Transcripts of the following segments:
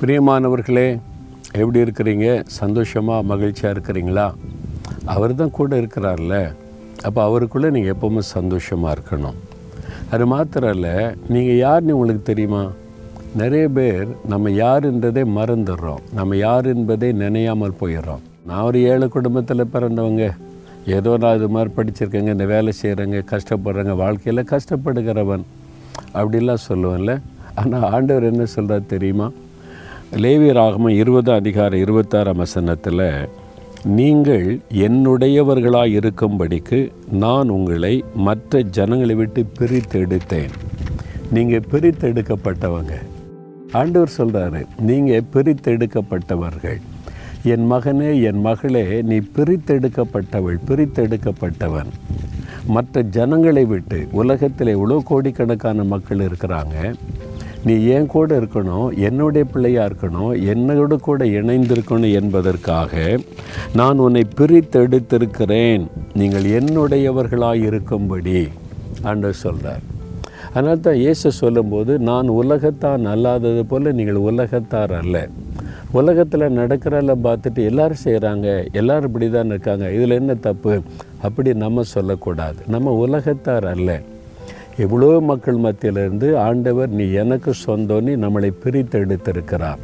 பிரியமானவர்களே எப்படி இருக்கிறீங்க? சந்தோஷமாக மகிழ்ச்சியாக இருக்கிறீங்களா? அவர் தான் கூட இருக்கிறார்ல. அப்போ அவருக்குள்ளே நீங்கள் எப்போவுமே சந்தோஷமாக இருக்கணும். அது மாத்திரம் இல்லை நீங்கள் யாருன்னு உங்களுக்கு தெரியுமா? நிறைய பேர் நம்ம யாருன்றதே மறந்துடுறோம். நம்ம யார் என்பதை நினையாமல் போயிடுறோம். நான் ஒரு ஏழை குடும்பத்தில் பிறந்தவங்க. ஏதோ நான் இது மாதிரி படிச்சிருக்கேங்க இந்த வேலை செய்கிறேங்க கஷ்டப்படுறேங்க வாழ்க்கையில் கஷ்டப்படுகிறவன். அப்படிலாம் சொல்லுவேன்ல ஆனால் ஆண்டவர் என்ன சொல்கிறார் தெரியுமா? லேவி ராகமம் இருபது அதிகாரம் இருபத்தாறாம் வசனத்தில் நீங்கள் என்னுடையவர்களாக இருக்கும்படிக்கு நான் உங்களை மற்ற ஜனங்களை விட்டு பிரித்தெடுத்தேன். நீங்கள் பிரித்தெடுக்கப்பட்டவங்க. ஆண்டவர் சொல்கிறாரு நீங்கள் பிரித்தெடுக்கப்பட்டவர்கள். என் மகனே என் மகளே நீ பிரித்தெடுக்கப்பட்டவள் பிரித்தெடுக்கப்பட்டவன். மற்ற ஜனங்களை விட்டு உலகத்தில் இவ்வளோ கோடிக்கணக்கான மக்கள் இருக்கிறாங்க. நீ என் கூட இருக்கணும்? என்னுடைய பிள்ளையாக இருக்கணும்? என்னோட கூட இணைந்திருக்கணும் என்பதற்காக நான் உன்னை பிரித்தெடுத்திருக்கிறேன் நீங்கள் என்னுடையவர்களாக இருக்கும்படி அன்று சொல்கிறார் அதனால தான் இயேசு சொல்லும்போது நான் உலகத்தான் அல்லாதது போல் நீங்கள் உலகத்தார் அல்ல. உலகத்தில் நடக்கிறத பார்த்துட்டு எல்லாரும் செய்கிறாங்க எல்லோரும் இப்படி தான் இருக்காங்க. இதில் என்ன தப்பு? அப்படி நம்ம சொல்லக்கூடாது. நம்ம உலகத்தார் அல்ல. எவ்வளோ மக்கள் மத்தியிலிருந்து ஆண்டவர் நீ எனக்கு சொந்தம்னு நம்மளை பிரித்தெடுத்திருக்கிறார்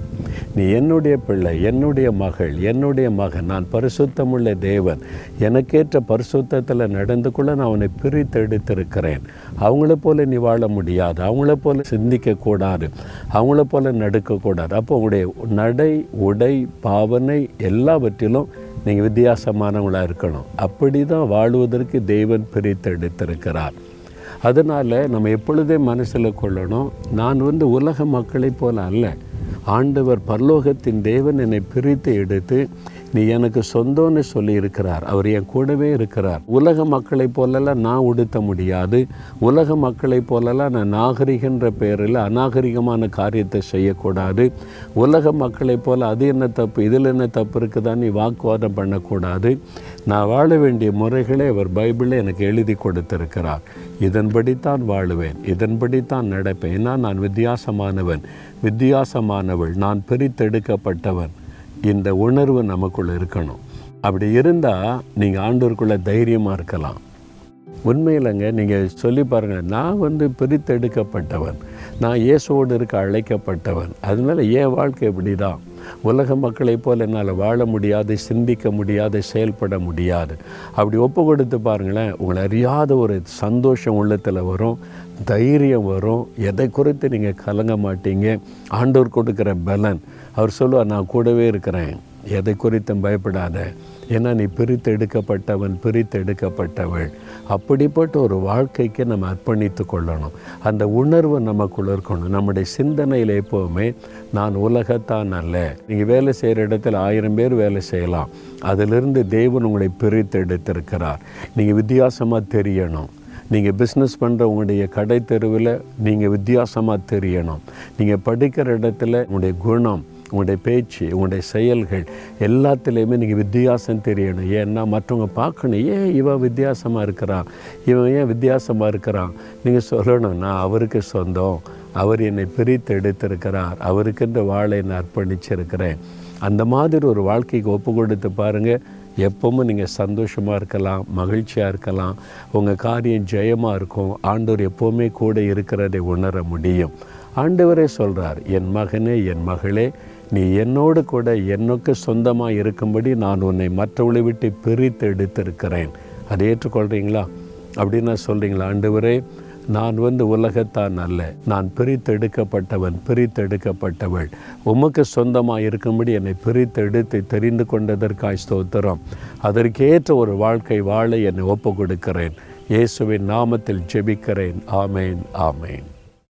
நீ என்னுடைய பிள்ளை என்னுடைய மகள் என்னுடைய மகன் நான் பரிசுத்தமுள்ள தேவன். எனக்கேற்ற பரிசுத்தத்தில் நடந்து கொள்ள நான் அவனை பிரித்தெடுத்திருக்கிறேன் அவங்கள போல நீ வாழ முடியாது. அவங்கள போல சிந்திக்கக்கூடாது. அவங்கள போல நடக்கக்கூடாது. அப்போ உங்களுடைய நடை உடை பாவனை எல்லாவற்றிலும் நீங்கள் வித்தியாசமானவங்களாக இருக்கணும். அப்படி தான் வாழ்வதற்கு தேவன் பிரித்தெடுத்திருக்கிறார் அதனால் நம்ம எப்பொழுதே மனசில் கொள்ளணும். நான் வந்து உலக மக்களைப் போல அல்ல. ஆண்டவர் பரலோகத்தின் தேவன் என்னை பிரித்து எடுத்து நீ எனக்கு சொந்தம்னு சொல்லி இருக்கிறார் அவர் என் கூடவே இருக்கிறார். உலக மக்களைப் போலெல்லாம் நான் உடுத்த முடியாது. உலக மக்களைப் போலெல்லாம் நான் நாகரிகன்ற பெயரில் அநாகரிகமான காரியத்தை செய்யக்கூடாது. உலக மக்களைப் போல் அது என்ன தப்பு இதில் என்ன தப்பு இருக்குதான் நீ வாக்குவாதம் பண்ணக்கூடாது. நான் வாழ வேண்டிய முறைகளை அவர் பைபிளில் எனக்கு எழுதி கொடுத்திருக்கிறார். இதன்படித்தான் வாழுவேன் இதன்படித்தான் நடப்பேன். ஏன்னா நான் வித்தியாசமானவன். வித்தியாசமானவள். நான் பிரித்தெடுக்கப்பட்டவன். இந்த உணர்வு நமக்குள்ளே இருக்கணும். அப்படி இருந்தால் நீங்கள் ஆண்டோருக்குள்ளே தைரியமாக இருக்கலாம். உண்மையிலங்க நீங்கள் சொல்லி பாருங்கள் நான் வந்து பிரித்தெடுக்கப்பட்டவன். நான் இயேசுவோடு இருக்க அழைக்கப்பட்டவன். அதனால என் வாழ்க்கை இப்படி தான் உலக மக்களைப் போல் என்னால் வாழ முடியாது சிந்திக்க முடியாது செயல்பட முடியாது. அப்படி ஒப்பு கொடுத்து பாருங்களேன் உங்களை அறியாத ஒரு சந்தோஷம் உள்ளத்தில் வரும் தைரியம் வரும். எதை குறித்து நீங்கள் கலங்க மாட்டீங்க? ஆண்டவர் கொடுக்குற பலன். அவர் சொல்லுவார் நான் கூடவே இருக்கிறேன். எதை குறித்தும் பயப்படாத. ஏன்னா நீ பிரித்து எடுக்கப்பட்டவன் பிரித்து எடுக்கப்பட்டவள் அப்படிப்பட்ட ஒரு வாழ்க்கைக்கு நம்ம அர்ப்பணித்து கொள்ளணும். அந்த உணர்வு நமக்குள்ள இருக்கணும். நம்முடைய சிந்தனையில் எப்போவுமே நான் உலகத்தான் அல்ல. நீங்கள் வேலை செய்கிற இடத்துல ஆயிரம் பேர் வேலை செய்யலாம். அதிலிருந்து தேவன் உங்களை பிரித்து எடுத்திருக்கிறார் நீங்கள் வித்தியாசமாக தெரியணும். நீங்கள் பிஸ்னஸ் பண்ணுற உங்களுடைய கடை தெருவில் நீங்கள் வித்தியாசமாக தெரியணும். நீங்கள் படிக்கிற இடத்துல உங்களுடைய குணம் உங்களுடைய பேச்சு உங்களுடைய செயல்கள் எல்லாத்துலேயுமே நீங்கள் வித்தியாசம் தெரியணும். ஏன்னா மற்றவங்க பார்க்கணும் ஏன் இவன் வித்தியாசமாக இருக்கிறான்? இவன் ஏன் வித்தியாசமாக இருக்கிறான்? நீங்கள் சொல்லணும் நான் அவருக்கு சொந்தம். அவர் என்னை பிரித்து எடுத்திருக்கிறார். அவருக்கென்று வாழை நான் அர்ப்பணிச்சிருக்கிறேன். அந்த மாதிரி ஒரு வாழ்க்கைக்கு ஒப்பு கொடுத்து பாருங்கள் எப்பவும் நீங்கள் சந்தோஷமாக இருக்கலாம் மகிழ்ச்சியாக இருக்கலாம். உங்கள் காரியம் ஜெயமாக இருக்கும். ஆண்டவர் எப்போவுமே கூட இருக்கிறதை உணர முடியும். ஆண்டவரே சொல்கிறார் என் மகனே என் மகளே நீ என்னோடு கூட என்னுக்கு சொந்தமாக இருக்கும்படி நான் உன்னை மற்றவளை விட்டு பிரித்து எடுத்திருக்கிறேன். அதை ஏற்றுக்கொள்கிறீங்களா அப்படின்னு சொல்கிறீங்களா ஆண்டவரே நான் வந்து உலகத்தான் அல்ல. நான் பிரித்தெடுக்கப்பட்டவன் பிரித்தெடுக்கப்பட்டவள். உமக்கு சொந்தமாக இருக்கும்படி என்னை பிரித்தெடுத்து தெரிந்து கொண்டதற்காய் ஸ்தோத்திரம். அதற்கேற்ற ஒரு வாழ்க்கை வாழ என்னை ஒப்பு கொடுக்கிறேன் இயேசுவின் நாமத்தில் ஜெபிக்கிறேன். ஆமேன் ஆமேன்.